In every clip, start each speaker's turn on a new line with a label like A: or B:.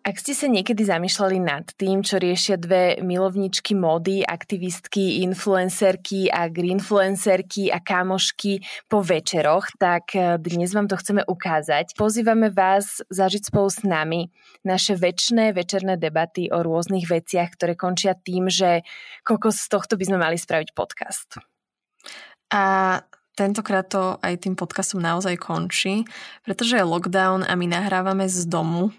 A: Ak ste sa niekedy zamýšľali nad tým, čo riešia dve milovničky mody, aktivistky, influencerky a greenfluencerky a kamošky po večeroch, tak eh, dnes vám to chceme ukázať. Pozývame vás zažiť spolu s nami naše väčšie večerné debaty o rôznych veciach, ktoré končia tým, že kokos z tohto by sme mali spraviť podcast.
B: A tentokrát to aj tým podcastom naozaj končí, pretože je lockdown a my nahrávame z domu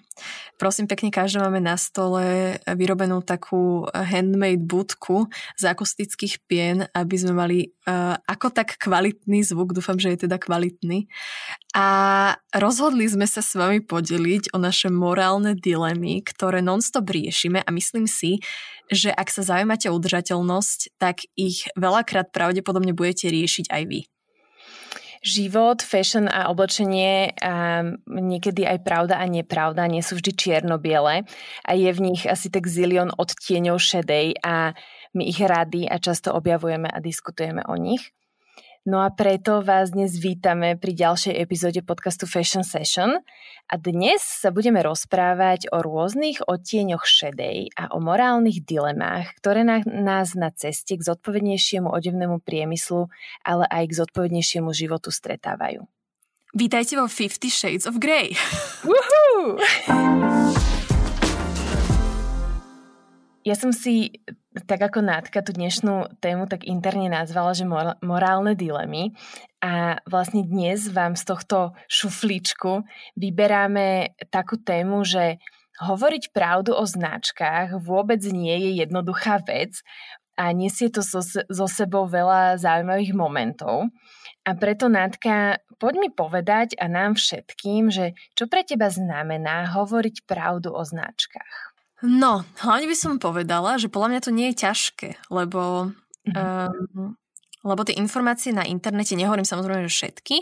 B: Prosím pekne, každá máme na stole vyrobenú takú handmade budku z akustických pien, aby sme mali uh, ako tak kvalitný zvuk, dúfam, že je teda kvalitný. A rozhodli sme sa s vami podeliť o naše morálne dilemy, ktoré nonstop riešime. A myslím si, že ak sa zaujímate o udržateľnosť, tak ich veľakrát pravdepodobne budete riešiť aj vy
A: život, fashion a oblečenie a niekedy aj pravda a nepravda nie sú vždy čierno-biele a je v nich asi tak zilion odtieňov šedej a my ich rady a často objavujeme a diskutujeme o nich. No a preto vás dnes vítame pri ďalšej epizóde podcastu Fashion Session a dnes sa budeme rozprávať o rôznych odtieňoch šedej a o morálnych dilemách, ktoré nás na ceste k zodpovednejšiemu odevnému priemyslu, ale aj k zodpovednejšiemu životu stretávajú.
B: Vítajte vo 50 Shades of Grey.
A: Ja som si tak ako Nátka tú dnešnú tému tak interne nazvala, že mor- morálne dilemy. A vlastne dnes vám z tohto šufličku vyberáme takú tému, že hovoriť pravdu o značkách vôbec nie je jednoduchá vec a nesie to so, so sebou veľa zaujímavých momentov. A preto, Nátka, poď mi povedať a nám všetkým, že čo pre teba znamená hovoriť pravdu o značkách.
B: No, hlavne by som povedala, že podľa mňa to nie je ťažké, lebo, um, lebo tie informácie na internete, nehovorím samozrejme, že všetky,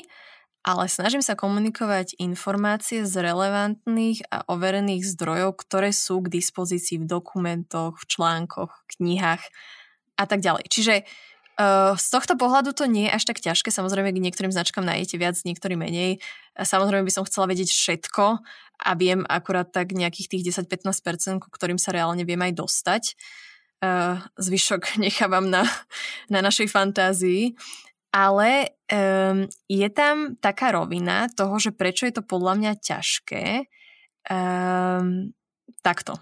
B: ale snažím sa komunikovať informácie z relevantných a overených zdrojov, ktoré sú k dispozícii v dokumentoch, v článkoch, knihách a tak ďalej. Čiže uh, z tohto pohľadu to nie je až tak ťažké. Samozrejme, k niektorým značkám nájdete viac, niektorým menej. Samozrejme by som chcela vedieť všetko, a viem akurát tak nejakých tých 10-15%, ku ktorým sa reálne viem aj dostať. Uh, zvyšok nechávam na, na našej fantázii. Ale um, je tam taká rovina toho, že prečo je to podľa mňa ťažké. Um, takto.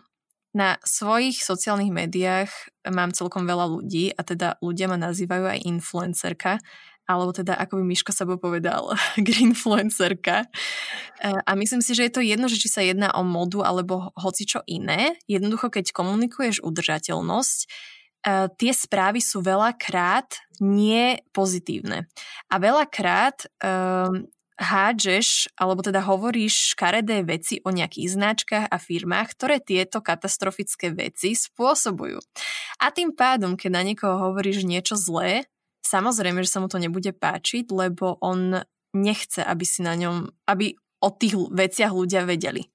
B: Na svojich sociálnych médiách mám celkom veľa ľudí a teda ľudia ma nazývajú aj influencerka alebo teda ako by Miško Sabo povedal, greenfluencerka. E, a myslím si, že je to jedno, že či sa jedná o modu alebo hoci čo iné. Jednoducho, keď komunikuješ udržateľnosť, e, tie správy sú veľakrát nie pozitívne. A veľakrát um, hádžeš, alebo teda hovoríš škaredé veci o nejakých značkách a firmách, ktoré tieto katastrofické veci spôsobujú. A tým pádom, keď na niekoho hovoríš niečo zlé, Samozrejme, že sa mu to nebude páčiť, lebo on nechce, aby si na ňom, aby o tých veciach ľudia vedeli.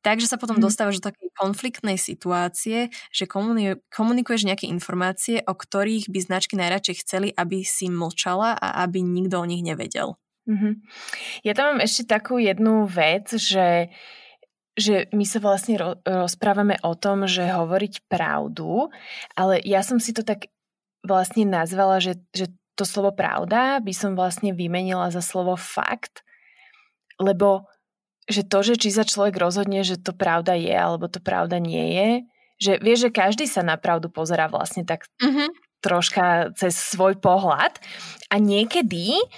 B: Takže sa potom mm. dostávaš do takej konfliktnej situácie, že komunikuješ nejaké informácie, o ktorých by značky najradšej chceli, aby si mlčala a aby nikto o nich nevedel. Mm-hmm.
A: Ja tam mám ešte takú jednu vec, že že my sa vlastne rozprávame o tom, že hovoriť pravdu, ale ja som si to tak vlastne nazvala, že, že to slovo pravda by som vlastne vymenila za slovo fakt, lebo že to, že či sa človek rozhodne, že to pravda je alebo to pravda nie je, že vie, že každý sa na pravdu pozera vlastne tak mm-hmm. troška cez svoj pohľad a niekedy uh,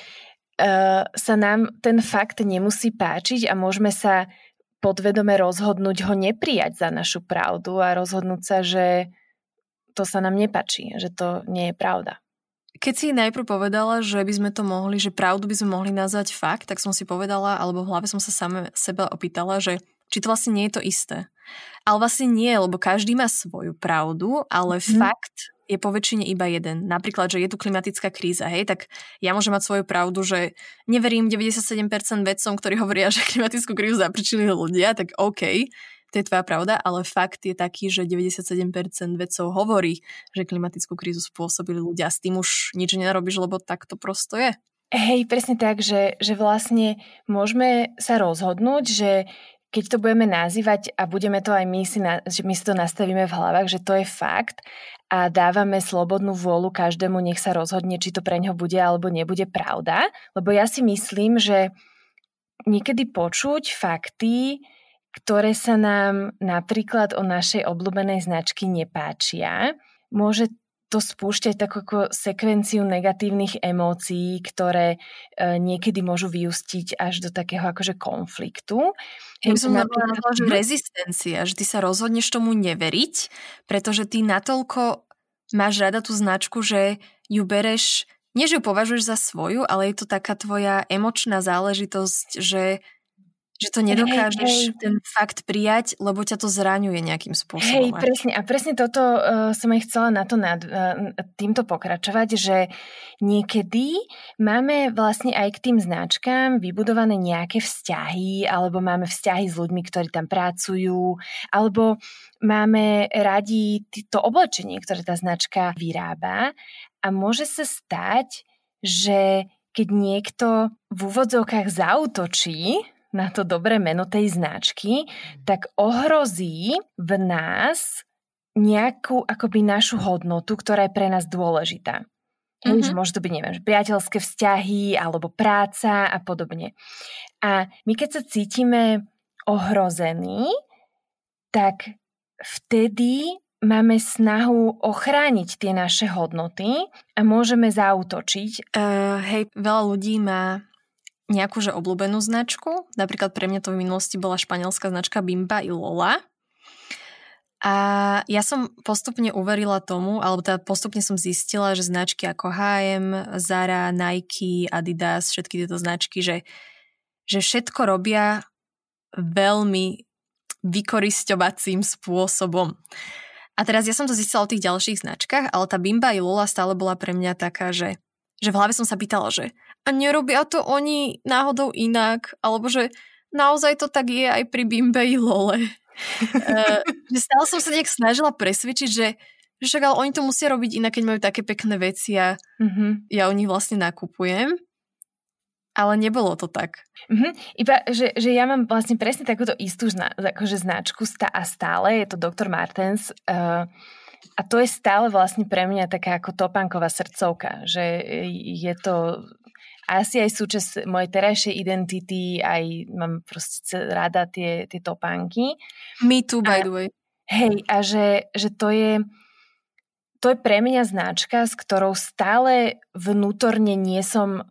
A: sa nám ten fakt nemusí páčiť a môžeme sa podvedome rozhodnúť ho neprijať za našu pravdu a rozhodnúť sa, že to sa nám nepačí, že to nie je pravda.
B: Keď si najprv povedala, že by sme to mohli, že pravdu by sme mohli nazvať fakt, tak som si povedala, alebo v hlave som sa same seba opýtala, že či to vlastne nie je to isté. Ale vlastne nie, lebo každý má svoju pravdu, ale mm. fakt je po väčšine iba jeden. Napríklad, že je tu klimatická kríza, hej, tak ja môžem mať svoju pravdu, že neverím 97% vedcom, ktorí hovoria, že klimatickú krízu zapričili ľudia, tak OK, to je tvoja pravda, ale fakt je taký, že 97% vedcov hovorí, že klimatickú krízu spôsobili ľudia. S tým už nič nenarobíš, lebo tak to prosto je.
A: Hej, presne tak, že, že vlastne môžeme sa rozhodnúť, že keď to budeme nazývať a budeme to aj my si, na, že my si to nastavíme v hlavách, že to je fakt a dávame slobodnú vôľu každému, nech sa rozhodne, či to pre ňo bude alebo nebude pravda. Lebo ja si myslím, že niekedy počuť fakty, ktoré sa nám napríklad o našej obľúbenej značky nepáčia, môže to spúšťať takú ako sekvenciu negatívnych emócií, ktoré e, niekedy môžu vyústiť až do takého akože konfliktu.
B: Ja by som napríklad... že rezistencia, že ty sa rozhodneš tomu neveriť, pretože ty natoľko máš rada tú značku, že ju bereš, nie že ju považuješ za svoju, ale je to taká tvoja emočná záležitosť, že že to nedokážeš hej, hej. ten fakt prijať, lebo ťa to zraňuje nejakým spôsobom.
A: Hej, presne. A presne toto uh, som aj chcela na to nad, uh, týmto pokračovať, že niekedy máme vlastne aj k tým značkám vybudované nejaké vzťahy, alebo máme vzťahy s ľuďmi, ktorí tam pracujú, alebo máme radi to oblečenie, ktoré tá značka vyrába a môže sa stať, že keď niekto v úvodzovkách zautočí na to dobré meno tej značky, tak ohrozí v nás nejakú akoby našu hodnotu, ktorá je pre nás dôležitá. Mm-hmm. môže to byť, neviem, priateľské vzťahy alebo práca a podobne. A my keď sa cítime ohrození, tak vtedy máme snahu ochrániť tie naše hodnoty a môžeme zautočiť.
B: Uh, hej, veľa ľudí má nejakú že obľúbenú značku. Napríklad pre mňa to v minulosti bola španielská značka Bimba i Lola. A ja som postupne uverila tomu, alebo teda postupne som zistila, že značky ako H&M, Zara, Nike, Adidas, všetky tieto značky, že, že všetko robia veľmi vykorisťovacím spôsobom. A teraz ja som to zistila o tých ďalších značkách, ale tá Bimba i Lola stále bola pre mňa taká, že, že v hlave som sa pýtala, že a nerobia to oni náhodou inak, alebo že naozaj to tak je aj pri Bimbe i Lole. uh, že stále som sa nejak snažila presvedčiť, že že však ale oni to musia robiť inak, keď majú také pekné veci a mm-hmm. ja u nich vlastne nakupujem. Ale nebolo to tak.
A: Mm-hmm. Iba, že, že ja mám vlastne presne takúto istú zna, akože značku stá a stále, je to Dr. Martens uh, a to je stále vlastne pre mňa taká ako topánková srdcovka, že je to asi aj súčasť mojej terajšej identity, aj mám proste rada tie, tie topánky.
B: Me too, by a, the way.
A: Hej, a že, že to je to je pre mňa značka, s ktorou stále vnútorne nie som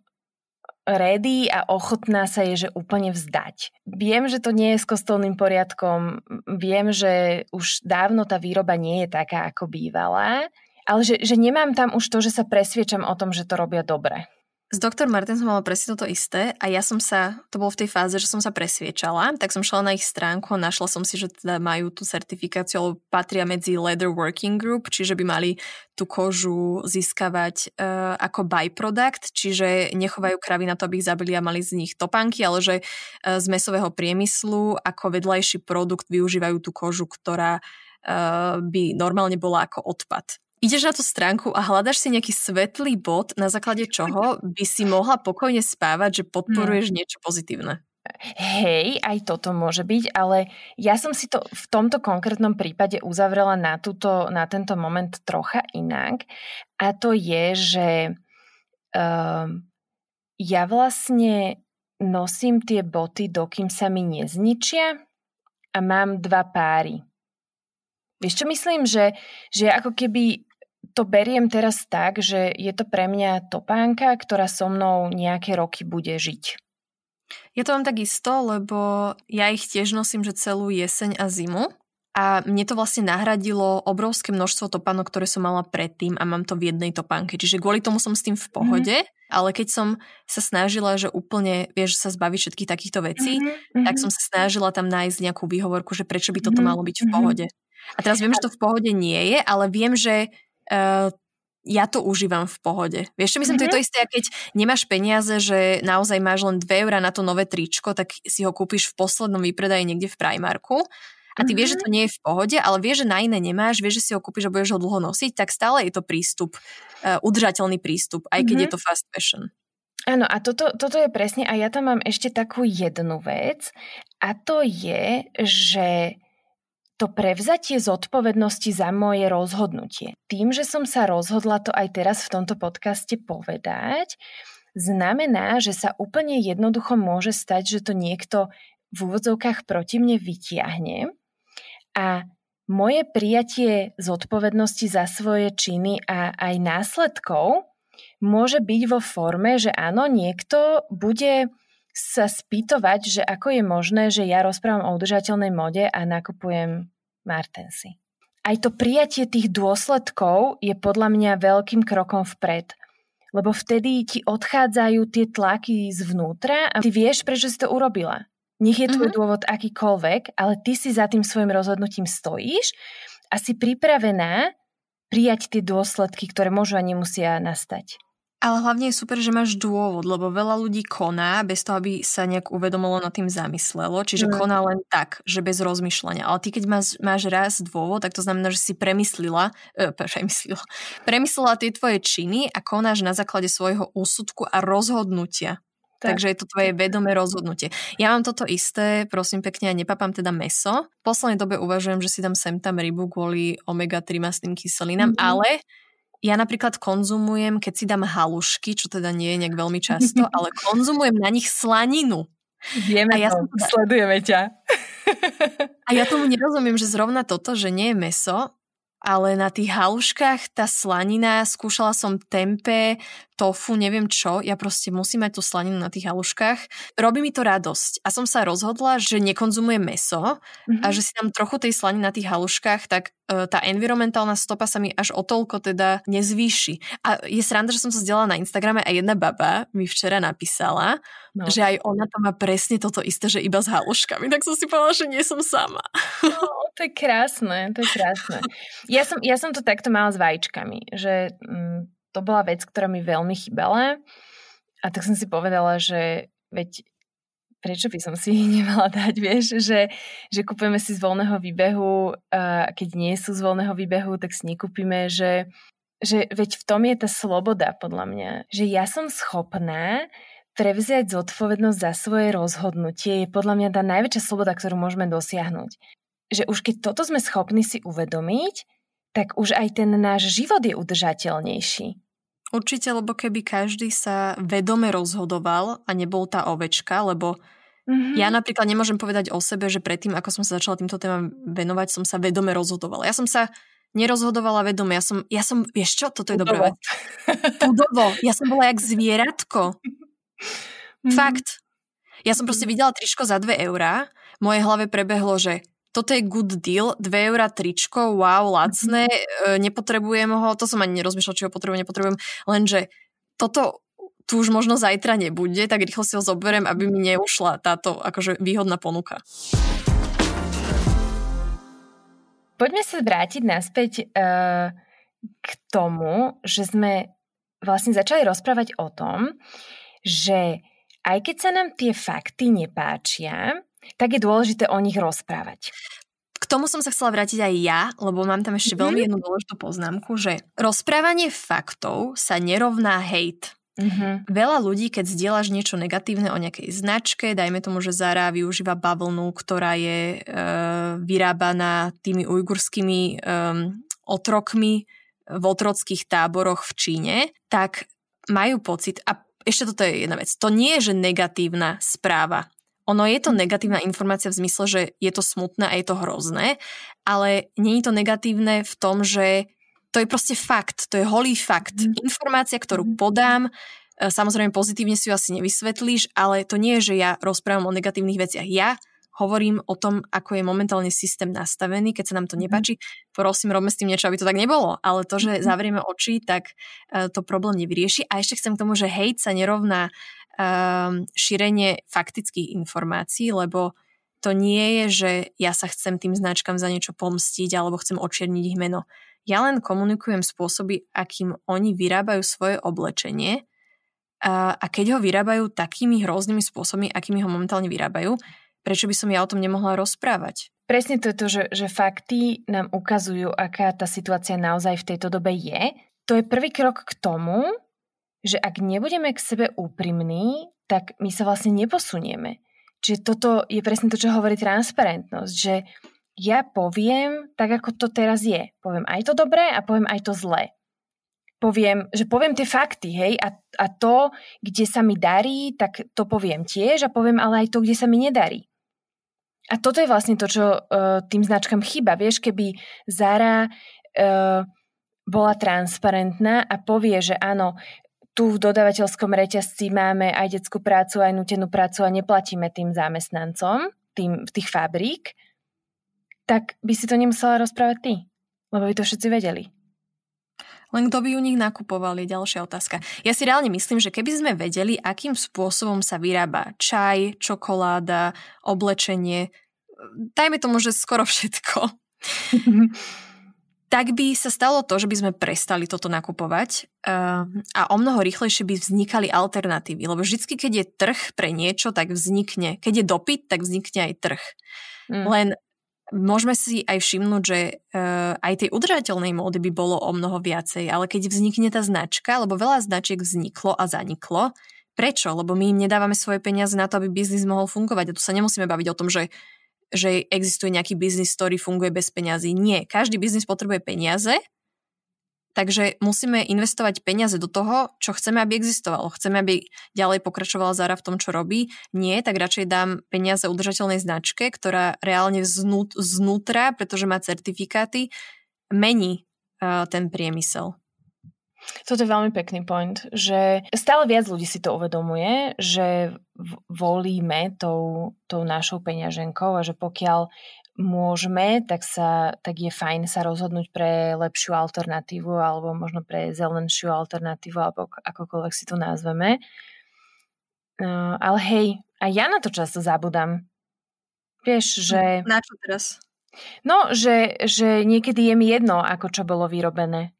A: ready a ochotná sa je, že úplne vzdať. Viem, že to nie je s kostolným poriadkom, viem, že už dávno tá výroba nie je taká, ako bývala, ale že, že nemám tam už to, že sa presviečam o tom, že to robia dobre.
B: S doktor Martin som mala presne toto isté a ja som sa, to bolo v tej fáze, že som sa presviečala, tak som šla na ich stránku a našla som si, že teda majú tú certifikáciu, alebo patria medzi Leather Working Group, čiže by mali tú kožu získavať uh, ako byproduct, čiže nechovajú kravy na to, aby ich zabili a mali z nich topánky, ale že uh, z mesového priemyslu ako vedľajší produkt využívajú tú kožu, ktorá uh, by normálne bola ako odpad ideš na tú stránku a hľadaš si nejaký svetlý bod, na základe čoho by si mohla pokojne spávať, že podporuješ hmm. niečo pozitívne.
A: Hej, aj toto môže byť, ale ja som si to v tomto konkrétnom prípade uzavrela na, túto, na tento moment trocha inak. A to je, že uh, ja vlastne nosím tie boty, dokým sa mi nezničia a mám dva páry. Vieš čo myslím, že, že ako keby to beriem teraz tak, že je to pre mňa topánka, ktorá so mnou nejaké roky bude žiť.
B: Ja to mám tak isto, lebo ja ich tiež nosím, že celú jeseň a zimu a mne to vlastne nahradilo obrovské množstvo topánok, ktoré som mala predtým a mám to v jednej topánke. Čiže kvôli tomu som s tým v pohode, mm-hmm. ale keď som sa snažila, že úplne, vieš, sa zbaviť všetkých takýchto vecí, mm-hmm. tak som sa snažila tam nájsť nejakú výhovorku, že prečo by toto mm-hmm. malo byť v pohode. A teraz viem, že to v pohode nie je, ale viem, že uh, ja to užívam v pohode. Vieš čo myslím, mm-hmm. to je to mhm. isté, keď nemáš peniaze, že naozaj máš len 2 eurá na to nové tričko, tak si ho kúpiš v poslednom výpredaji niekde v Primarku a ty vieš, že to nie je v pohode, ale vieš, že na iné nemáš, vieš, že si ho kúpiš a budeš ho dlho nosiť, tak stále je to prístup, uh, udržateľný prístup, aj keď mm-hmm. je to fast fashion.
A: Áno, a toto, toto je presne, a ja tam mám ešte takú jednu vec, a to je, že to prevzatie zodpovednosti za moje rozhodnutie. Tým, že som sa rozhodla to aj teraz v tomto podcaste povedať, znamená, že sa úplne jednoducho môže stať, že to niekto v úvodzovkách proti mne vytiahne a moje prijatie zodpovednosti za svoje činy a aj následkov môže byť vo forme, že áno, niekto bude sa spýtovať, že ako je možné, že ja rozprávam o udržateľnej mode a nakupujem Martensy. Aj to prijatie tých dôsledkov je podľa mňa veľkým krokom vpred. Lebo vtedy ti odchádzajú tie tlaky zvnútra a ty vieš, prečo si to urobila. Nech je tvoj mm-hmm. dôvod akýkoľvek, ale ty si za tým svojim rozhodnutím stojíš a si pripravená prijať tie dôsledky, ktoré môžu a nemusia nastať.
B: Ale hlavne je super, že máš dôvod, lebo veľa ľudí koná bez toho, aby sa nejak uvedomilo nad tým zamyslelo. Čiže mm. koná len tak, že bez rozmýšľania. Ale ty, keď máš, máš raz dôvod, tak to znamená, že si premyslila, e, premyslila, premyslela tie tvoje činy a konáš na základe svojho úsudku a rozhodnutia. Tak. Takže je to tvoje vedomé rozhodnutie. Ja mám toto isté, prosím pekne, a nepapám teda meso. V poslednej dobe uvažujem, že si dám sem tam rybu kvôli omega-3 mastným kyselinám, mm-hmm. ale ja napríklad konzumujem, keď si dám halušky, čo teda nie je nejak veľmi často, ale konzumujem na nich slaninu.
A: Vieme a ja to, teda... sledujeme ťa.
B: A ja tomu nerozumiem, že zrovna toto, že nie je meso, ale na tých haluškách tá slanina, skúšala som tempe, tofu, neviem čo, ja proste musím mať tú slaninu na tých haluškách. Robí mi to radosť a som sa rozhodla, že nekonzumujem meso mm-hmm. a mhm. že si tam trochu tej slaniny na tých haluškách, tak e, tá environmentálna stopa sa mi až o toľko teda nezvýši. A je sranda, že som sa zdieľala na Instagrame a jedna baba mi včera napísala, no. že aj ona tam má presne toto isté, že iba s haluškami. Tak som si povedala, že nie som sama.
A: No, to je krásne, to je krásne. Ja som, ja som to takto mala s vajíčkami, že... Mm, to bola vec, ktorá mi veľmi chýbala. A tak som si povedala, že veď prečo by som si ich nemala dať, vieš, že, že kúpeme si z voľného výbehu a keď nie sú z voľného výbehu, tak si nekúpime, že, že veď v tom je tá sloboda podľa mňa, že ja som schopná prevziať zodpovednosť za svoje rozhodnutie je podľa mňa tá najväčšia sloboda, ktorú môžeme dosiahnuť. Že už keď toto sme schopní si uvedomiť, tak už aj ten náš život je udržateľnejší.
B: Určite, lebo keby každý sa vedome rozhodoval a nebol tá ovečka, lebo mm-hmm. ja napríklad nemôžem povedať o sebe, že predtým, ako som sa začala týmto témam venovať, som sa vedome rozhodovala. Ja som sa nerozhodovala vedome. Ja som, ja som vieš čo, toto je dobré. Pudovo. Ja som bola jak zvieratko. Mm-hmm. Fakt. Ja som proste videla tričko za 2 eurá. V mojej hlave prebehlo, že toto je good deal, 2 eurá tričko, wow, lacné, mm-hmm. nepotrebujem ho, to som ani nerozmýšľal, či ho potrebujem, nepotrebujem, lenže toto tu už možno zajtra nebude, tak rýchlo si ho zoberiem, aby mi neušla táto akože výhodná ponuka.
A: Poďme sa vrátiť naspäť uh, k tomu, že sme vlastne začali rozprávať o tom, že aj keď sa nám tie fakty nepáčia, tak je dôležité o nich rozprávať.
B: K tomu som sa chcela vrátiť aj ja, lebo mám tam ešte mm-hmm. veľmi jednu dôležitú poznámku, že rozprávanie faktov sa nerovná hate. Mm-hmm. Veľa ľudí, keď zdieľaš niečo negatívne o nejakej značke, dajme tomu, že Zara využíva bavlnu, ktorá je e, vyrábaná tými ujgurskými e, otrokmi v otrockých táboroch v Číne, tak majú pocit, a ešte toto je jedna vec, to nie je, že negatívna správa. Ono je to negatívna informácia v zmysle, že je to smutné a je to hrozné, ale nie je to negatívne v tom, že to je proste fakt, to je holý fakt. Mm. Informácia, ktorú mm. podám, e, samozrejme pozitívne si ju asi nevysvetlíš, ale to nie je, že ja rozprávam o negatívnych veciach. Ja hovorím o tom, ako je momentálne systém nastavený, keď sa nám to mhm. nepáči, prosím, robme s tým niečo, aby to tak nebolo. Ale to, že mhm. zavrieme oči, tak uh, to problém nevyrieši. A ešte chcem k tomu, že hejt sa nerovná uh, šírenie faktických informácií, lebo to nie je, že ja sa chcem tým značkám za niečo pomstiť alebo chcem očierniť ich meno. Ja len komunikujem spôsoby, akým oni vyrábajú svoje oblečenie a keď ho vyrábajú takými hroznými spôsobmi, akými ho momentálne vyrábajú, prečo by som ja o tom nemohla rozprávať?
A: Presne to je to, že, že fakty nám ukazujú, aká tá situácia naozaj v tejto dobe je. To je prvý krok k tomu, že ak nebudeme k sebe úprimní, tak my sa vlastne neposunieme. Čiže toto je presne to, čo hovorí transparentnosť, že ja poviem tak, ako to teraz je. Poviem aj to dobré a poviem aj to zlé. Poviem, že poviem tie fakty, hej, a, a to, kde sa mi darí, tak to poviem tiež a poviem ale aj to, kde sa mi nedarí. A toto je vlastne to, čo uh, tým značkám chýba. Vieš, keby Zara uh, bola transparentná a povie, že áno, tu v dodavateľskom reťazci máme aj detskú prácu, aj nutenú prácu a neplatíme tým zamestnancom, tým, tých fabrík, tak by si to nemusela rozprávať ty. Lebo by to všetci vedeli.
B: Len kto by u nich nakupoval, je ďalšia otázka. Ja si reálne myslím, že keby sme vedeli, akým spôsobom sa vyrába čaj, čokoláda, oblečenie, dajme tomu, že skoro všetko, tak by sa stalo to, že by sme prestali toto nakupovať uh, a o mnoho rýchlejšie by vznikali alternatívy. Lebo vždy, keď je trh pre niečo, tak vznikne. Keď je dopyt, tak vznikne aj trh. Mm. Len môžeme si aj všimnúť, že uh, aj tej udržateľnej módy by bolo o mnoho viacej, ale keď vznikne tá značka, lebo veľa značiek vzniklo a zaniklo, prečo? Lebo my im nedávame svoje peniaze na to, aby biznis mohol fungovať. A tu sa nemusíme baviť o tom, že že existuje nejaký biznis, ktorý funguje bez peňazí. Nie, každý biznis potrebuje peniaze, takže musíme investovať peniaze do toho, čo chceme, aby existovalo. Chceme, aby ďalej pokračovala Zara v tom, čo robí. Nie, tak radšej dám peniaze udržateľnej značke, ktorá reálne znút, znútra, pretože má certifikáty, mení uh, ten priemysel.
A: Toto je veľmi pekný point, že stále viac ľudí si to uvedomuje, že volíme tou, tou našou peňaženkou a že pokiaľ môžeme, tak, sa, tak je fajn sa rozhodnúť pre lepšiu alternatívu alebo možno pre zelenšiu alternatívu alebo akokoľvek si to nazveme. Uh, ale hej, a ja na to často zabudám. Vieš, že...
B: Na čo teraz?
A: No, že, že niekedy je mi jedno, ako čo bolo vyrobené.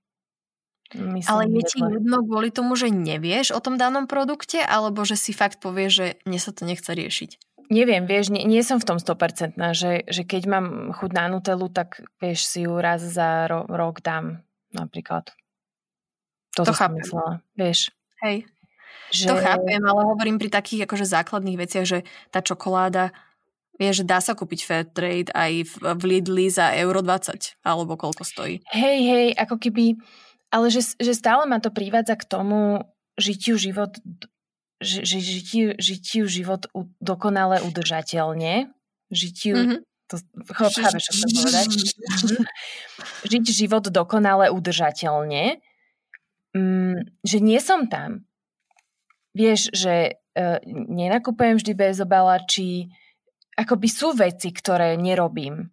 B: Myslím, ale je ti jedno kvôli tomu, že nevieš o tom danom produkte, alebo že si fakt povie, že mne sa to nechce riešiť?
A: Neviem, vieš, nie, nie som v tom 100%, že, že keď mám chuť na Nutellu, tak vieš, si ju raz za ro- rok dám napríklad.
B: Toto to chápem. Myslela,
A: vieš.
B: Hej. Že... To chápem, ale hovorím pri takých akože základných veciach, že tá čokoláda, vieš, dá sa kúpiť fair trade aj v, v Lidli za euro 20, alebo koľko stojí.
A: Hej, hej, ako keby ale že, že stále ma to privádza k tomu žitiu život, že, že žitiu, žitiu život u, dokonale udržateľne. Žitiu, mm-hmm. to, chápeš, čo chcem povedať? Žiť život dokonale udržateľne. Mm, že nie som tam. Vieš, že uh, nenakupujem vždy bez obalačí, akoby sú veci, ktoré nerobím.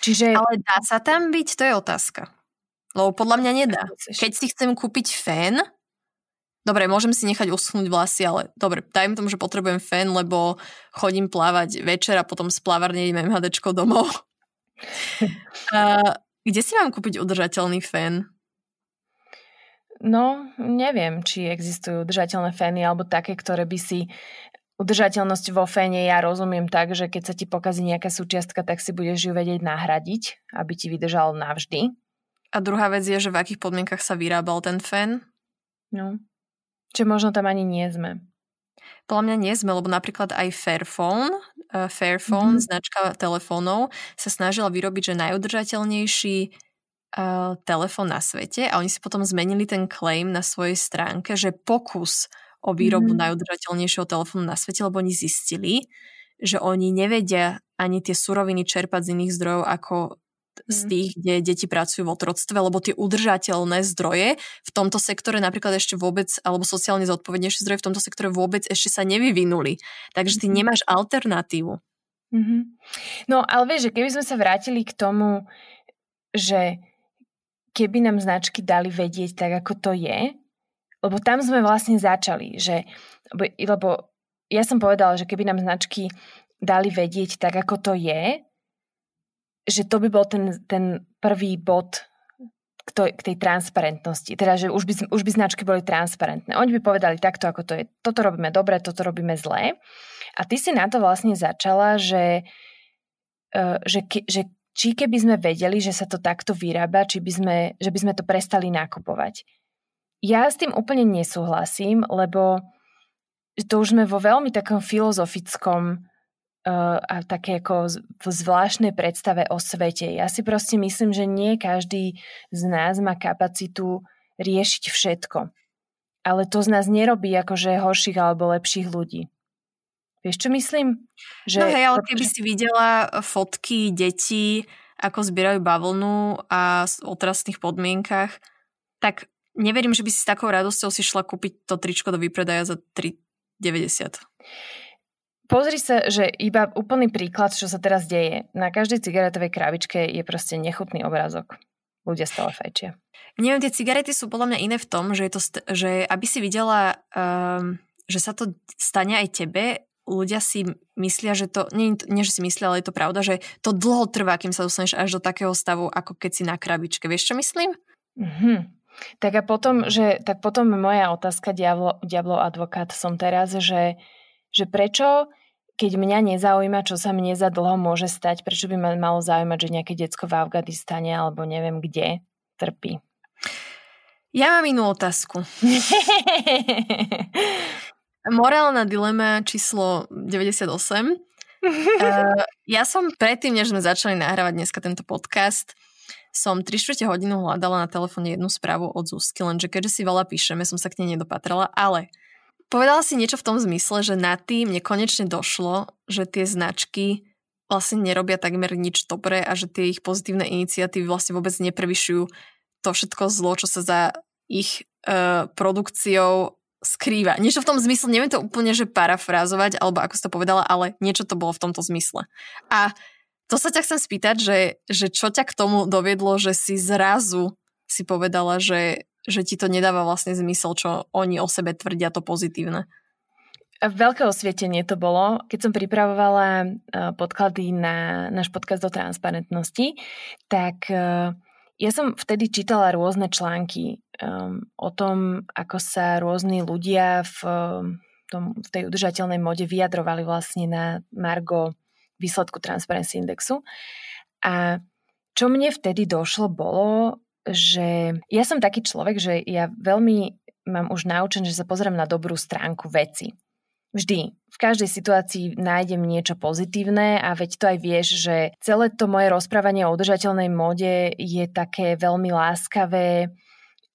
B: Čiže... Ale dá sa tam byť? To je otázka. Lebo podľa mňa nedá. Keď si chcem kúpiť fén, dobre, môžem si nechať uschnúť vlasy, ale dobre, dajme tomu, že potrebujem fén, lebo chodím plávať večer a potom z plávárne idem MHDčko domov. a, kde si mám kúpiť udržateľný fén?
A: No, neviem, či existujú udržateľné fény alebo také, ktoré by si Udržateľnosť vo féne ja rozumiem tak, že keď sa ti pokazí nejaká súčiastka, tak si budeš ju vedieť nahradiť, aby ti vydržal navždy.
B: A druhá vec je, že v akých podmienkach sa vyrábal ten fén.
A: No. Čiže možno tam ani nie sme.
B: Podľa mňa nie sme, lebo napríklad aj Fairphone, uh, Fairphone, mm-hmm. značka telefónov, sa snažila vyrobiť, že najudržateľnejší uh, telefón na svete a oni si potom zmenili ten claim na svojej stránke, že pokus o výrobu mm-hmm. najudržateľnejšieho telefónu na svete, lebo oni zistili, že oni nevedia ani tie suroviny čerpať z iných zdrojov ako z mm. tých, kde deti pracujú v otroctve, lebo tie udržateľné zdroje v tomto sektore napríklad ešte vôbec, alebo sociálne zodpovednejšie zdroje v tomto sektore vôbec ešte sa nevyvinuli. Takže ty mm-hmm. nemáš alternatívu.
A: Mm-hmm. No ale vieš, že keby sme sa vrátili k tomu, že keby nám značky dali vedieť tak, ako to je, lebo tam sme vlastne začali, že, lebo ja som povedala, že keby nám značky dali vedieť tak, ako to je, že to by bol ten, ten prvý bod k, to, k tej transparentnosti. Teda, že už by, už by značky boli transparentné. Oni by povedali takto, ako to je. Toto robíme dobre, toto robíme zlé. A ty si na to vlastne začala, že, uh, že, že či keby sme vedeli, že sa to takto vyrába, či by sme, že by sme to prestali nakupovať. Ja s tým úplne nesúhlasím, lebo to už sme vo veľmi takom filozofickom a také ako v zvláštnej predstave o svete. Ja si proste myslím, že nie každý z nás má kapacitu riešiť všetko. Ale to z nás nerobí akože horších alebo lepších ľudí. Vieš, čo myslím?
B: Že... No hej, ale keby si videla fotky detí, ako zbierajú bavlnu a v otrasných podmienkach, tak neverím, že by si s takou radosťou si šla kúpiť to tričko do výpredaja za 3,90.
A: Pozri sa, že iba úplný príklad, čo sa teraz deje. Na každej cigaretovej krabičke je proste nechutný obrázok. Ľudia stále fajčia.
B: Neviem, tie cigarety sú podľa mňa iné v tom, že, je to, st- že aby si videla, um, že sa to stane aj tebe, ľudia si myslia, že to, nie, nie že si myslia, ale je to pravda, že to dlho trvá, kým sa dostaneš až do takého stavu, ako keď si na krabičke. Vieš, čo myslím?
A: Mm-hmm. Tak a potom, že, tak potom moja otázka, diablo, diablo advokát som teraz, že, že prečo, keď mňa nezaujíma, čo sa mne za dlho môže stať, prečo by ma malo zaujímať, že nejaké decko v Afganistane alebo neviem kde trpí?
B: Ja mám inú otázku. Morálna dilema číslo 98. uh, eh, ja som predtým, než sme začali nahrávať dneska tento podcast, som 3 čtvrte hodinu hľadala na telefóne jednu správu od Zuzky, lenže keďže si veľa píšeme, som sa k nej nedopatrala, ale povedala si niečo v tom zmysle, že na tým mne konečne došlo, že tie značky vlastne nerobia takmer nič dobré a že tie ich pozitívne iniciatívy vlastne vôbec neprevyšujú to všetko zlo, čo sa za ich uh, produkciou skrýva. Niečo v tom zmysle, neviem to úplne, že parafrázovať, alebo ako si to povedala, ale niečo to bolo v tomto zmysle. A to sa ťa chcem spýtať, že, že čo ťa k tomu doviedlo, že si zrazu si povedala, že, že ti to nedáva vlastne zmysel, čo oni o sebe tvrdia to pozitívne.
A: Veľké osvietenie to bolo. Keď som pripravovala e, podklady na náš podcast o transparentnosti, tak uh, ja som vtedy čítala rôzne články um, o tom, ako sa rôzni ľudia v, tom, v tej udržateľnej mode vyjadrovali vlastne na Margo výsledku Transparency Indexu. A čo mne vtedy došlo bolo, že ja som taký človek, že ja veľmi mám už naučené, že sa pozriem na dobrú stránku veci. Vždy, v každej situácii nájdem niečo pozitívne a veď to aj vieš, že celé to moje rozprávanie o udržateľnej mode je také veľmi láskavé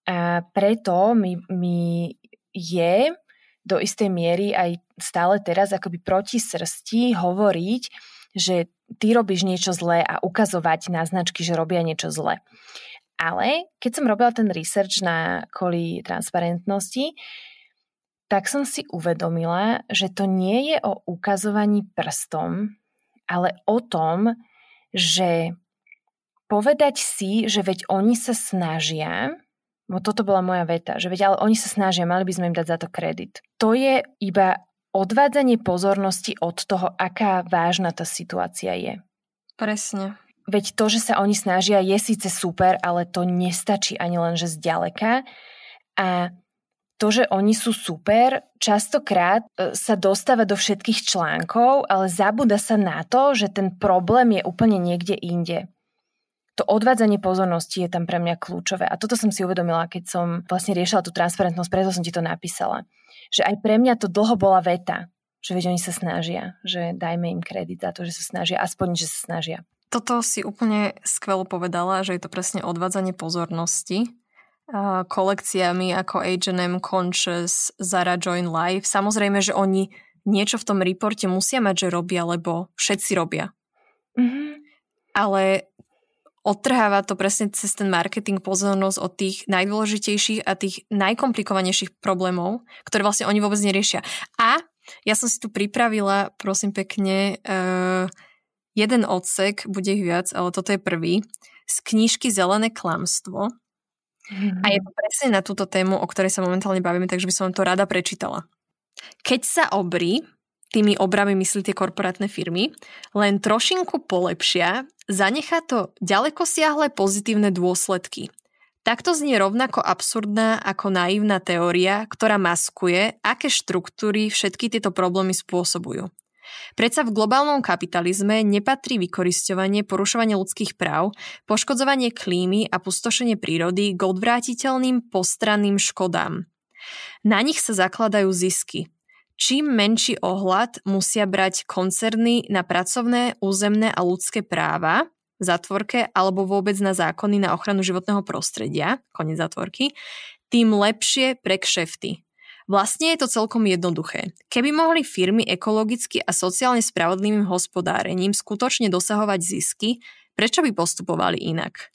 A: a preto mi, mi je do istej miery aj stále teraz akoby proti srsti hovoriť, že ty robíš niečo zlé a ukazovať na značky, že robia niečo zlé. Ale keď som robila ten research na kvôli transparentnosti, tak som si uvedomila, že to nie je o ukazovaní prstom, ale o tom, že povedať si, že veď oni sa snažia, bo toto bola moja veta, že veď ale oni sa snažia, mali by sme im dať za to kredit. To je iba odvádzanie pozornosti od toho, aká vážna tá situácia je.
B: Presne.
A: Veď to, že sa oni snažia, je síce super, ale to nestačí ani len, že zďaleka. A to, že oni sú super, častokrát e, sa dostáva do všetkých článkov, ale zabúda sa na to, že ten problém je úplne niekde inde. To odvádzanie pozornosti je tam pre mňa kľúčové. A toto som si uvedomila, keď som vlastne riešila tú transparentnosť, preto som ti to napísala. Že aj pre mňa to dlho bola veta, že veď oni sa snažia, že dajme im kredit za to, že sa snažia, aspoň, že sa snažia.
B: Toto si úplne skvelo povedala, že je to presne odvádzanie pozornosti kolekciami ako H&M, Conscious, Zara Join Life. Samozrejme, že oni niečo v tom reporte musia mať, že robia, lebo všetci robia. Mm-hmm. Ale odtrháva to presne cez ten marketing pozornosť od tých najdôležitejších a tých najkomplikovanejších problémov, ktoré vlastne oni vôbec neriešia. A ja som si tu pripravila, prosím pekne, uh, jeden odsek, bude ich viac, ale toto je prvý, z knižky Zelené klamstvo. Mm-hmm. A je to presne na túto tému, o ktorej sa momentálne bavíme, takže by som to rada prečítala. Keď sa obrí, tými obrami myslí tie korporátne firmy, len trošinku polepšia, zanechá to ďaleko siahle pozitívne dôsledky. Takto znie rovnako absurdná ako naivná teória, ktorá maskuje, aké štruktúry všetky tieto problémy spôsobujú. Predsa v globálnom kapitalizme nepatrí vykorisťovanie, porušovanie ľudských práv, poškodzovanie klímy a pustošenie prírody k odvrátiteľným postranným škodám. Na nich sa zakladajú zisky. Čím menší ohľad musia brať koncerny na pracovné, územné a ľudské práva, zatvorke alebo vôbec na zákony na ochranu životného prostredia, koniec zatvorky, tým lepšie pre kšefty. Vlastne je to celkom jednoduché. Keby mohli firmy ekologicky a sociálne spravodlivým hospodárením skutočne dosahovať zisky, prečo by postupovali inak?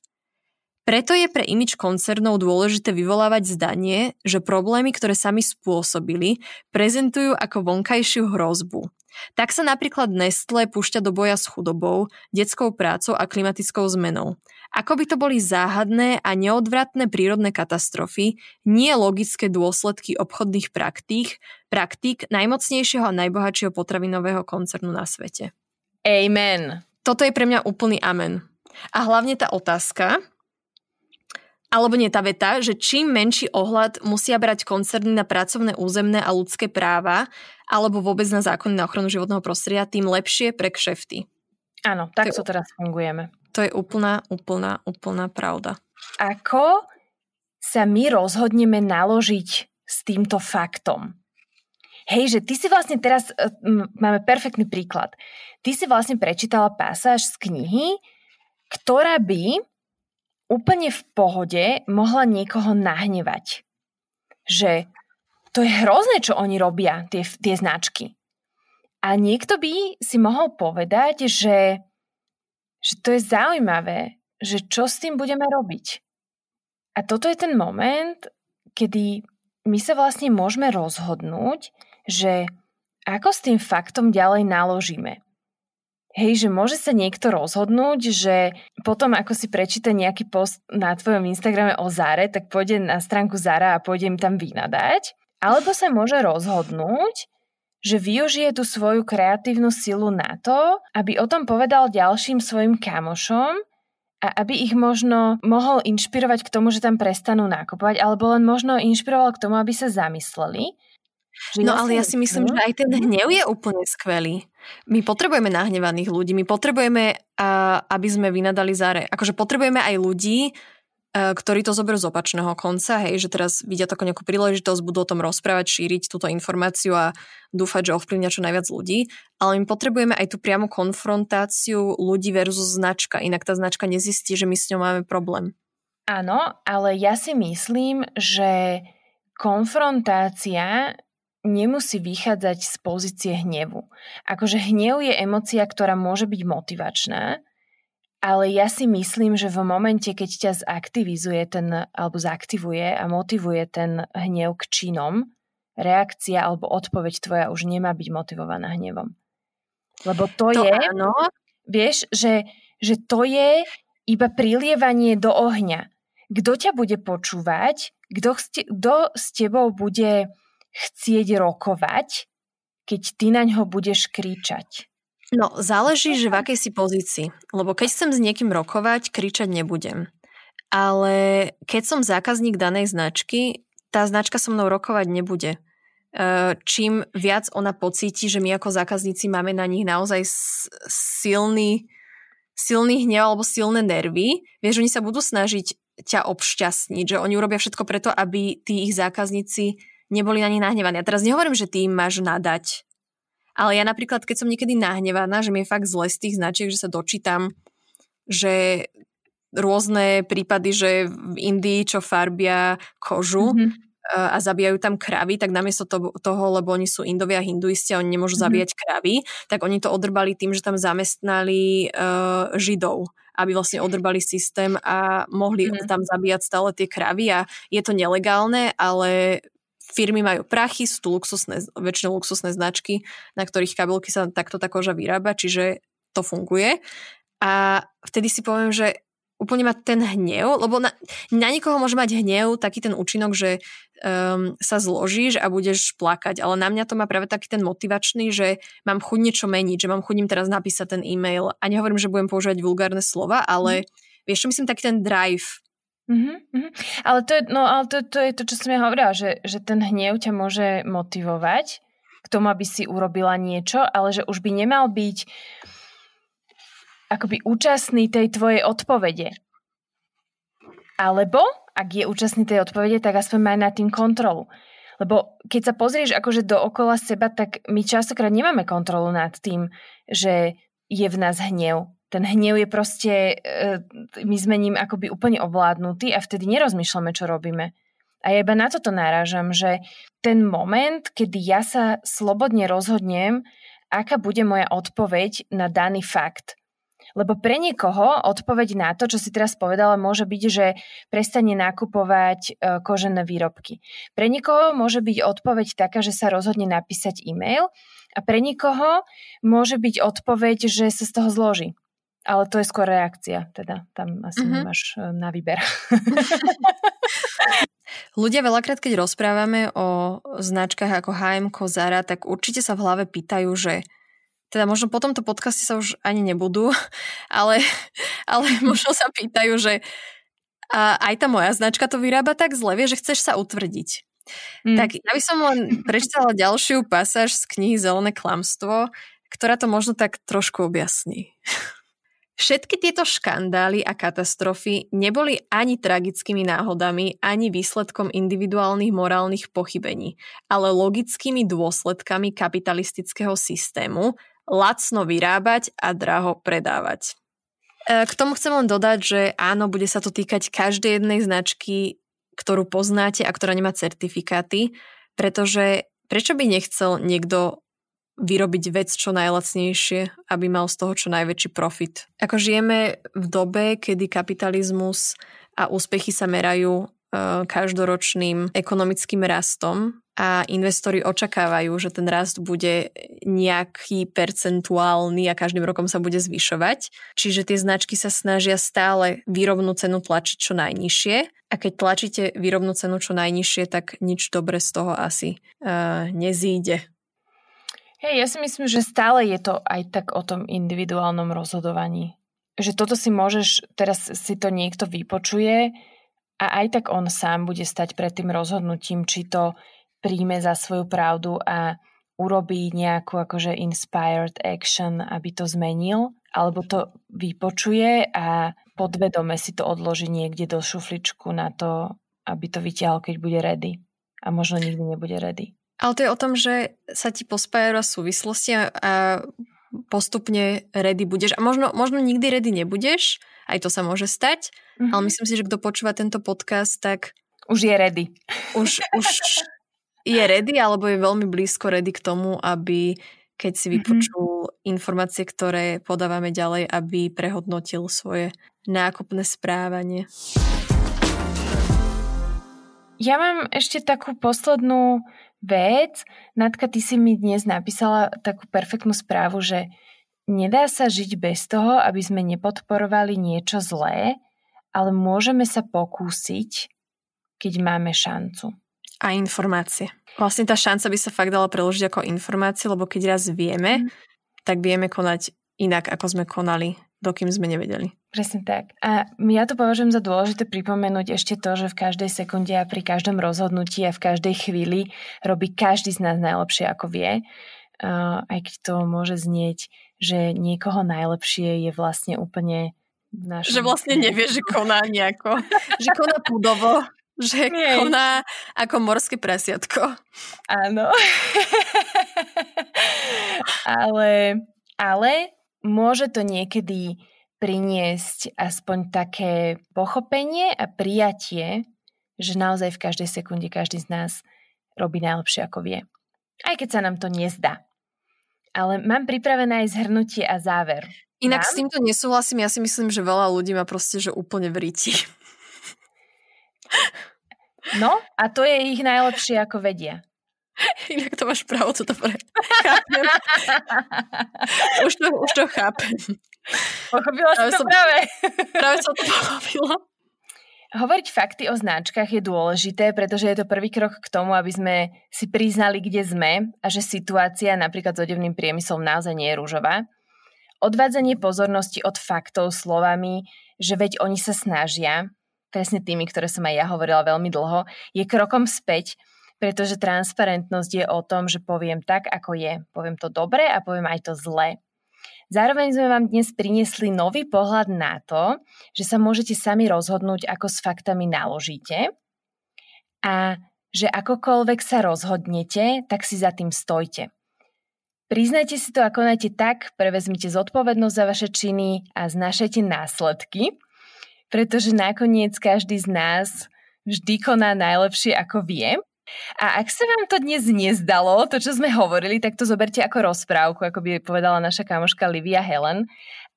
B: Preto je pre imič koncernov dôležité vyvolávať zdanie, že problémy, ktoré sami spôsobili, prezentujú ako vonkajšiu hrozbu. Tak sa napríklad Nestle púšťa do boja s chudobou, detskou prácou a klimatickou zmenou. Ako by to boli záhadné a neodvratné prírodné katastrofy, nie logické dôsledky obchodných praktík, praktík najmocnejšieho a najbohatšieho potravinového koncernu na svete.
A: Amen.
B: Toto je pre mňa úplný amen. A hlavne tá otázka, alebo nie tá veta, že čím menší ohľad musia brať koncerny na pracovné, územné a ľudské práva, alebo vôbec na zákony na ochranu životného prostredia, tým lepšie pre kšefty.
A: Áno, tak to teraz fungujeme.
B: To je úplná, úplná, úplná pravda.
A: Ako sa my rozhodneme naložiť s týmto faktom? Hej, že ty si vlastne teraz, e, máme perfektný príklad, ty si vlastne prečítala pasáž z knihy, ktorá by úplne v pohode mohla niekoho nahnevať. Že to je hrozné, čo oni robia, tie, tie značky. A niekto by si mohol povedať, že, že to je zaujímavé, že čo s tým budeme robiť. A toto je ten moment, kedy my sa vlastne môžeme rozhodnúť, že ako s tým faktom ďalej naložíme. Hej, že môže sa niekto rozhodnúť, že potom ako si prečíta nejaký post na tvojom Instagrame o Zare, tak pôjde na stránku Zara a pôjde im tam vynadať. Alebo sa môže rozhodnúť, že využije tú svoju kreatívnu silu na to, aby o tom povedal ďalším svojim kamošom a aby ich možno mohol inšpirovať k tomu, že tam prestanú nakupovať, alebo len možno inšpiroval k tomu, aby sa zamysleli.
B: Že no ja ale ja si myslím, že aj ten hnev je úplne skvelý. My potrebujeme nahnevaných ľudí, my potrebujeme, aby sme vynadali záre. Akože potrebujeme aj ľudí, ktorí to zoberú z opačného konca, hej, že teraz vidia takú nejakú príležitosť, budú o tom rozprávať, šíriť túto informáciu a dúfať, že ovplyvňa čo najviac ľudí, ale my potrebujeme aj tú priamu konfrontáciu ľudí versus značka, inak tá značka nezistí, že my s ňou máme problém.
A: Áno, ale ja si myslím, že konfrontácia nemusí vychádzať z pozície hnevu. Akože hnev je emocia, ktorá môže byť motivačná, ale ja si myslím, že v momente, keď ťa zaktivizuje ten, alebo zaktivuje a motivuje ten hnev k činom, reakcia alebo odpoveď tvoja už nemá byť motivovaná hnevom. Lebo to, to je, áno. vieš, že, že to je iba prilievanie do ohňa. Kto ťa bude počúvať, kto, kto s tebou bude chcieť rokovať, keď ty na ňo budeš kričať?
B: No, záleží, že v akej si pozícii. Lebo keď chcem s niekým rokovať, kričať nebudem. Ale keď som zákazník danej značky, tá značka so mnou rokovať nebude. E, čím viac ona pocíti, že my ako zákazníci máme na nich naozaj silný, silný hnev alebo silné nervy, vieš, oni sa budú snažiť ťa obšťastniť, že oni urobia všetko preto, aby tí ich zákazníci neboli na nich nahnevaní. A teraz nehovorím, že ty im máš nadať, ale ja napríklad, keď som niekedy nahnevaná, že mi je fakt zle z tých značiek, že sa dočítam, že rôzne prípady, že v Indii čo farbia kožu mm-hmm. a zabíjajú tam kravy, tak namiesto to, toho, lebo oni sú Indovia a hinduisti a oni nemôžu mm-hmm. zabíjať kravy, tak oni to odrbali tým, že tam zamestnali uh, židov aby vlastne odrbali systém a mohli mm. tam zabíjať stále tie kravy a je to nelegálne, ale firmy majú prachy, sú tu luxusné, väčšinou luxusné značky, na ktorých kabelky sa takto tá koža vyrába, čiže to funguje. A vtedy si poviem, že úplne ma ten hnev, lebo na, na nikoho môže mať hnev taký ten účinok, že um, sa zložíš a budeš plakať, ale na mňa to má práve taký ten motivačný, že mám chuť niečo meniť, že mám chuť im teraz napísať ten e-mail a nehovorím, že budem používať vulgárne slova, ale mm. vieš čo myslím, taký ten drive.
A: Mm-hmm. Ale, to je, no, ale to, to je to, čo som ja hovorila, že, že ten hnev ťa môže motivovať k tomu, aby si urobila niečo, ale že už by nemal byť akoby účastný tej tvojej odpovede. Alebo, ak je účastný tej odpovede, tak aspoň maj nad tým kontrolu. Lebo keď sa pozrieš akože dookola seba, tak my častokrát nemáme kontrolu nad tým, že je v nás hnev. Ten hnev je proste, e, my sme ním akoby úplne ovládnutí a vtedy nerozmýšľame, čo robíme. A ja iba na toto náražam, že ten moment, kedy ja sa slobodne rozhodnem, aká bude moja odpoveď na daný fakt. Lebo pre niekoho odpoveď na to, čo si teraz povedala, môže byť, že prestane nakupovať e, kožené výrobky. Pre niekoho môže byť odpoveď taká, že sa rozhodne napísať e-mail a pre niekoho môže byť odpoveď, že sa z toho zloží. Ale to je skôr reakcia, teda tam asi mm-hmm. nemáš e, na výber.
B: Ľudia veľakrát, keď rozprávame o značkách ako H&M, Zara, tak určite sa v hlave pýtajú, že teda možno po tomto podcaste sa už ani nebudú, ale, ale možno sa pýtajú, že a aj tá moja značka to vyrába tak zle, vie, že chceš sa utvrdiť. Mm. Tak ja by som len prečítala ďalšiu pasáž z knihy Zelené klamstvo, ktorá to možno tak trošku objasní. Všetky tieto škandály a katastrofy neboli ani tragickými náhodami, ani výsledkom individuálnych morálnych pochybení, ale logickými dôsledkami kapitalistického systému, lacno vyrábať a draho predávať. E, k tomu chcem len dodať, že áno, bude sa to týkať každej jednej značky, ktorú poznáte a ktorá nemá certifikáty, pretože prečo by nechcel niekto vyrobiť vec čo najlacnejšie, aby mal z toho čo najväčší profit. Ako žijeme v dobe, kedy kapitalizmus a úspechy sa merajú e, každoročným ekonomickým rastom a investori očakávajú, že ten rast bude nejaký percentuálny a každým rokom sa bude zvyšovať. Čiže tie značky sa snažia stále výrobnú cenu tlačiť čo najnižšie a keď tlačíte výrobnú cenu čo najnižšie, tak nič dobre z toho asi uh, nezíde.
A: Hej, ja si myslím, že stále je to aj tak o tom individuálnom rozhodovaní. Že toto si môžeš, teraz si to niekto vypočuje a aj tak on sám bude stať pred tým rozhodnutím, či to príjme za svoju pravdu a urobí nejakú akože inspired action, aby to zmenil, alebo to vypočuje a podvedome si to odloží niekde do šufličku na to, aby to vytiahol, keď bude ready. A možno nikdy nebude ready.
B: Ale to je o tom, že sa ti pospájajú súvislosti a postupne ready budeš. A možno, možno nikdy ready nebudeš, aj to sa môže stať, mm-hmm. ale myslím si, že kto počúva tento podcast, tak...
A: Už je ready.
B: Už, už je ready alebo je veľmi blízko ready k tomu, aby keď si mhm. vypočul mm-hmm. informácie, ktoré podávame ďalej, aby prehodnotil svoje nákupné správanie.
A: Ja mám ešte takú poslednú vec. Natka, ty si mi dnes napísala takú perfektnú správu, že nedá sa žiť bez toho, aby sme nepodporovali niečo zlé, ale môžeme sa pokúsiť, keď máme šancu.
B: A informácie. Vlastne tá šanca by sa fakt dala preložiť ako informácie, lebo keď raz vieme, mm. tak vieme konať inak, ako sme konali, dokým sme nevedeli.
A: Presne tak. A ja to považujem za dôležité pripomenúť ešte to, že v každej sekunde a pri každom rozhodnutí a v každej chvíli robí každý z nás najlepšie, ako vie. Uh, aj keď to môže znieť, že niekoho najlepšie je vlastne úplne
B: našom... Že vlastne nevie, že koná nejako. že koná pudovo že Nie. koná ako morské prasiatko.
A: Áno. ale, ale môže to niekedy priniesť aspoň také pochopenie a prijatie, že naozaj v každej sekunde každý z nás robí najlepšie, ako vie. Aj keď sa nám to nezdá. Ale mám pripravené aj zhrnutie a záver.
B: Inak mám? s týmto nesúhlasím, ja si myslím, že veľa ľudí má proste, že úplne v ríti.
A: No a to je ich najlepšie, ako vedia.
B: Inak to máš pravdu, dobre. Chápem. už, to, už to chápem.
A: Pochopila si to som, práve.
B: Práve som to pochopila.
A: Hovoriť fakty o značkách je dôležité, pretože je to prvý krok k tomu, aby sme si priznali, kde sme a že situácia napríklad s odevným priemyslom naozaj nie je rúžová. Odvádzanie pozornosti od faktov slovami, že veď oni sa snažia, presne tými, ktoré som aj ja hovorila veľmi dlho, je krokom späť, pretože transparentnosť je o tom, že poviem tak, ako je. Poviem to dobre a poviem aj to zle. Zároveň sme vám dnes priniesli nový pohľad na to, že sa môžete sami rozhodnúť, ako s faktami naložíte a že akokoľvek sa rozhodnete, tak si za tým stojte. Priznajte si to a konajte tak, prevezmite zodpovednosť za vaše činy a znašajte následky, pretože nakoniec každý z nás vždy koná najlepšie, ako vie a ak sa vám to dnes nezdalo, to, čo sme hovorili, tak to zoberte ako rozprávku, ako by povedala naša kamoška Livia Helen.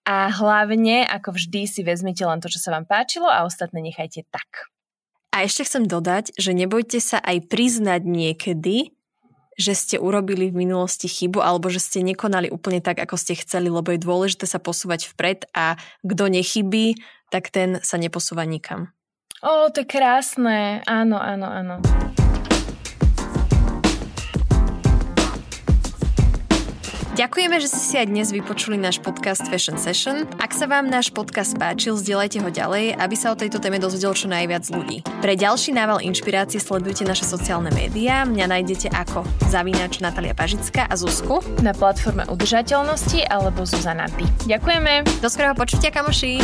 A: A hlavne, ako vždy, si vezmite len to, čo sa vám páčilo a ostatné nechajte tak.
B: A ešte chcem dodať, že nebojte sa aj priznať niekedy, že ste urobili v minulosti chybu alebo že ste nekonali úplne tak, ako ste chceli, lebo je dôležité sa posúvať vpred a kto nechybí, tak ten sa neposúva nikam.
A: Ó, to je krásne. Áno, áno, áno.
B: Ďakujeme, že ste si aj dnes vypočuli náš podcast Fashion Session. Ak sa vám náš podcast páčil, zdieľajte ho ďalej, aby sa o tejto téme dozvedelo čo najviac ľudí. Pre ďalší nával inšpirácie sledujte naše sociálne médiá. Mňa nájdete ako Zavínač Natalia Pažická a Zuzku
A: na platforme udržateľnosti alebo Zuzana Ďakujeme.
B: Do skorého počutia, kamoši.